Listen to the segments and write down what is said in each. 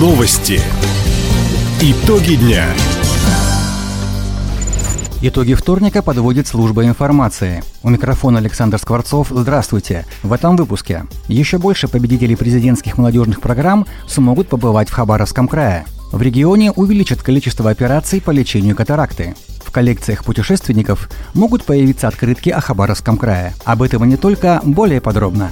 Новости. Итоги дня. Итоги вторника подводит служба информации. У микрофона Александр Скворцов. Здравствуйте. В этом выпуске. Еще больше победителей президентских молодежных программ смогут побывать в Хабаровском крае. В регионе увеличат количество операций по лечению катаракты. В коллекциях путешественников могут появиться открытки о Хабаровском крае. Об этом и не только, более подробно.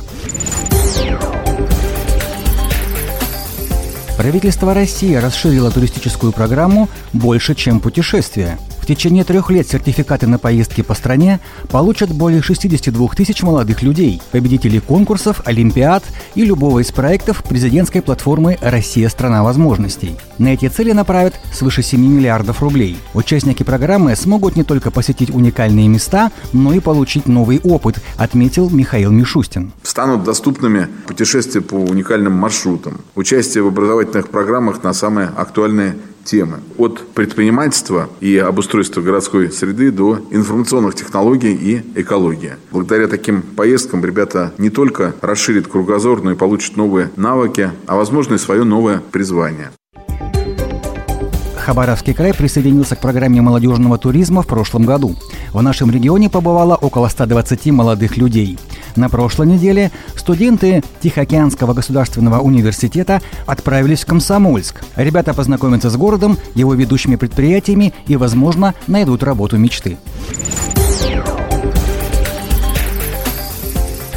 Правительство России расширило туристическую программу «Больше, чем путешествие» течение трех лет сертификаты на поездки по стране получат более 62 тысяч молодых людей, победителей конкурсов, олимпиад и любого из проектов президентской платформы «Россия – страна возможностей». На эти цели направят свыше 7 миллиардов рублей. Участники программы смогут не только посетить уникальные места, но и получить новый опыт, отметил Михаил Мишустин. Станут доступными путешествия по уникальным маршрутам, участие в образовательных программах на самые актуальные темы. От предпринимательства и обустройства городской среды до информационных технологий и экологии. Благодаря таким поездкам ребята не только расширят кругозор, но и получат новые навыки, а возможно и свое новое призвание. Хабаровский край присоединился к программе молодежного туризма в прошлом году. В нашем регионе побывало около 120 молодых людей. На прошлой неделе студенты Тихоокеанского государственного университета отправились в Комсомольск. Ребята познакомятся с городом, его ведущими предприятиями и, возможно, найдут работу мечты.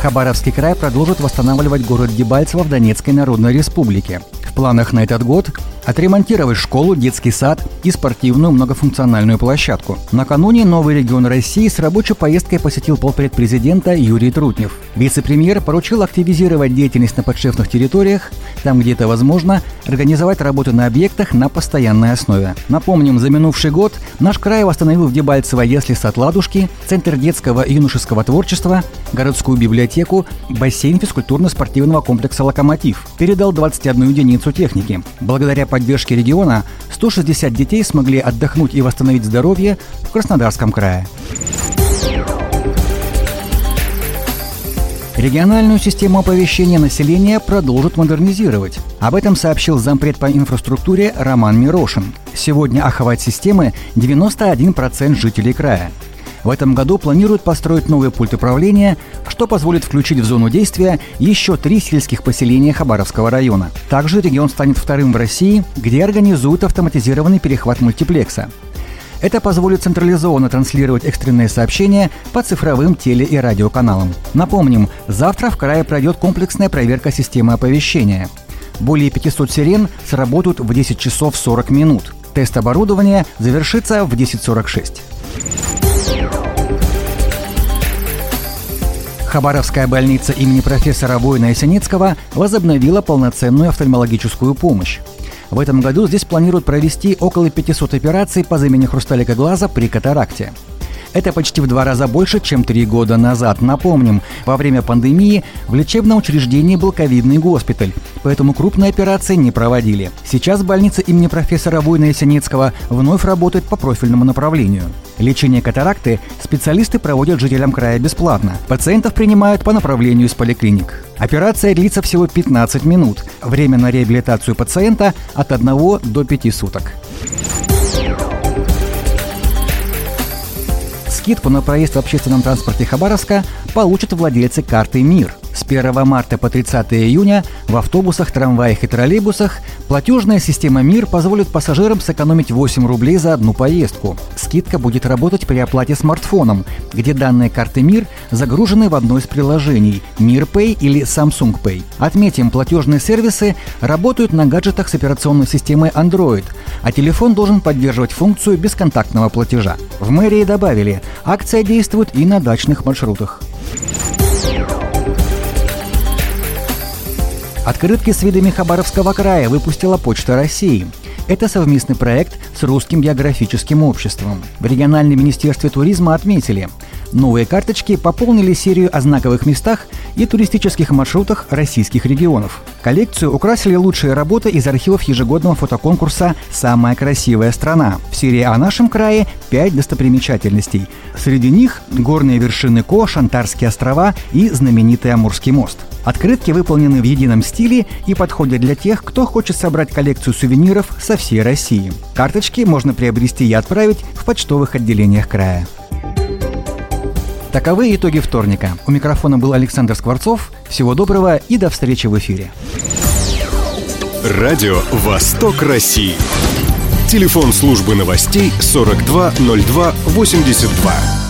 Хабаровский край продолжит восстанавливать город Дебальцево в Донецкой Народной Республике. В планах на этот год отремонтировать школу, детский сад и спортивную многофункциональную площадку. Накануне новый регион России с рабочей поездкой посетил полпред президента Юрий Трутнев. Вице-премьер поручил активизировать деятельность на подшефных территориях, там, где это возможно, организовать работу на объектах на постоянной основе. Напомним, за минувший год наш край восстановил в Дебальцево ясли сад «Ладушки», Центр детского и юношеского творчества, городскую библиотеку, бассейн физкультурно-спортивного комплекса «Локомотив». Передал 21 единицу техники. Благодаря поддержки региона 160 детей смогли отдохнуть и восстановить здоровье в Краснодарском крае. Региональную систему оповещения населения продолжат модернизировать. Об этом сообщил зампред по инфраструктуре Роман Мирошин. Сегодня охват системы 91% жителей края. В этом году планируют построить новый пульт управления, что позволит включить в зону действия еще три сельских поселения Хабаровского района. Также регион станет вторым в России, где организуют автоматизированный перехват мультиплекса. Это позволит централизованно транслировать экстренные сообщения по цифровым теле- и радиоканалам. Напомним, завтра в крае пройдет комплексная проверка системы оповещения. Более 500 сирен сработают в 10 часов 40 минут. Тест оборудования завершится в 10.46. Хабаровская больница имени профессора Воина Ясеницкого возобновила полноценную офтальмологическую помощь. В этом году здесь планируют провести около 500 операций по замене хрусталика глаза при катаракте. Это почти в два раза больше, чем три года назад. Напомним, во время пандемии в лечебном учреждении был ковидный госпиталь, поэтому крупные операции не проводили. Сейчас больница имени профессора Война Ясенецкого вновь работает по профильному направлению. Лечение катаракты специалисты проводят жителям края бесплатно. Пациентов принимают по направлению из поликлиник. Операция длится всего 15 минут. Время на реабилитацию пациента от 1 до 5 суток. Скидку на проезд в общественном транспорте Хабаровска получат владельцы карты «Мир». С 1 марта по 30 июня в автобусах, трамваях и троллейбусах платежная система «Мир» позволит пассажирам сэкономить 8 рублей за одну поездку. Скидка будет работать при оплате смартфоном, где данные карты «Мир» загружены в одно из приложений – «Мир Pay» или «Samsung Pay». Отметим, платежные сервисы работают на гаджетах с операционной системой Android, а телефон должен поддерживать функцию бесконтактного платежа. В мэрии добавили, акция действует и на дачных маршрутах. Открытки с видами Хабаровского края выпустила Почта России. Это совместный проект с Русским географическим обществом. В региональном министерстве туризма отметили, новые карточки пополнили серию о знаковых местах и туристических маршрутах российских регионов. Коллекцию украсили лучшие работы из архивов ежегодного фотоконкурса «Самая красивая страна». В серии о нашем крае пять достопримечательностей. Среди них горные вершины Ко, Шантарские острова и знаменитый Амурский мост – Открытки выполнены в едином стиле и подходят для тех, кто хочет собрать коллекцию сувениров со всей России. Карточки можно приобрести и отправить в почтовых отделениях края. Таковы итоги вторника. У микрофона был Александр Скворцов. Всего доброго и до встречи в эфире. Радио «Восток России». Телефон службы новостей 420282.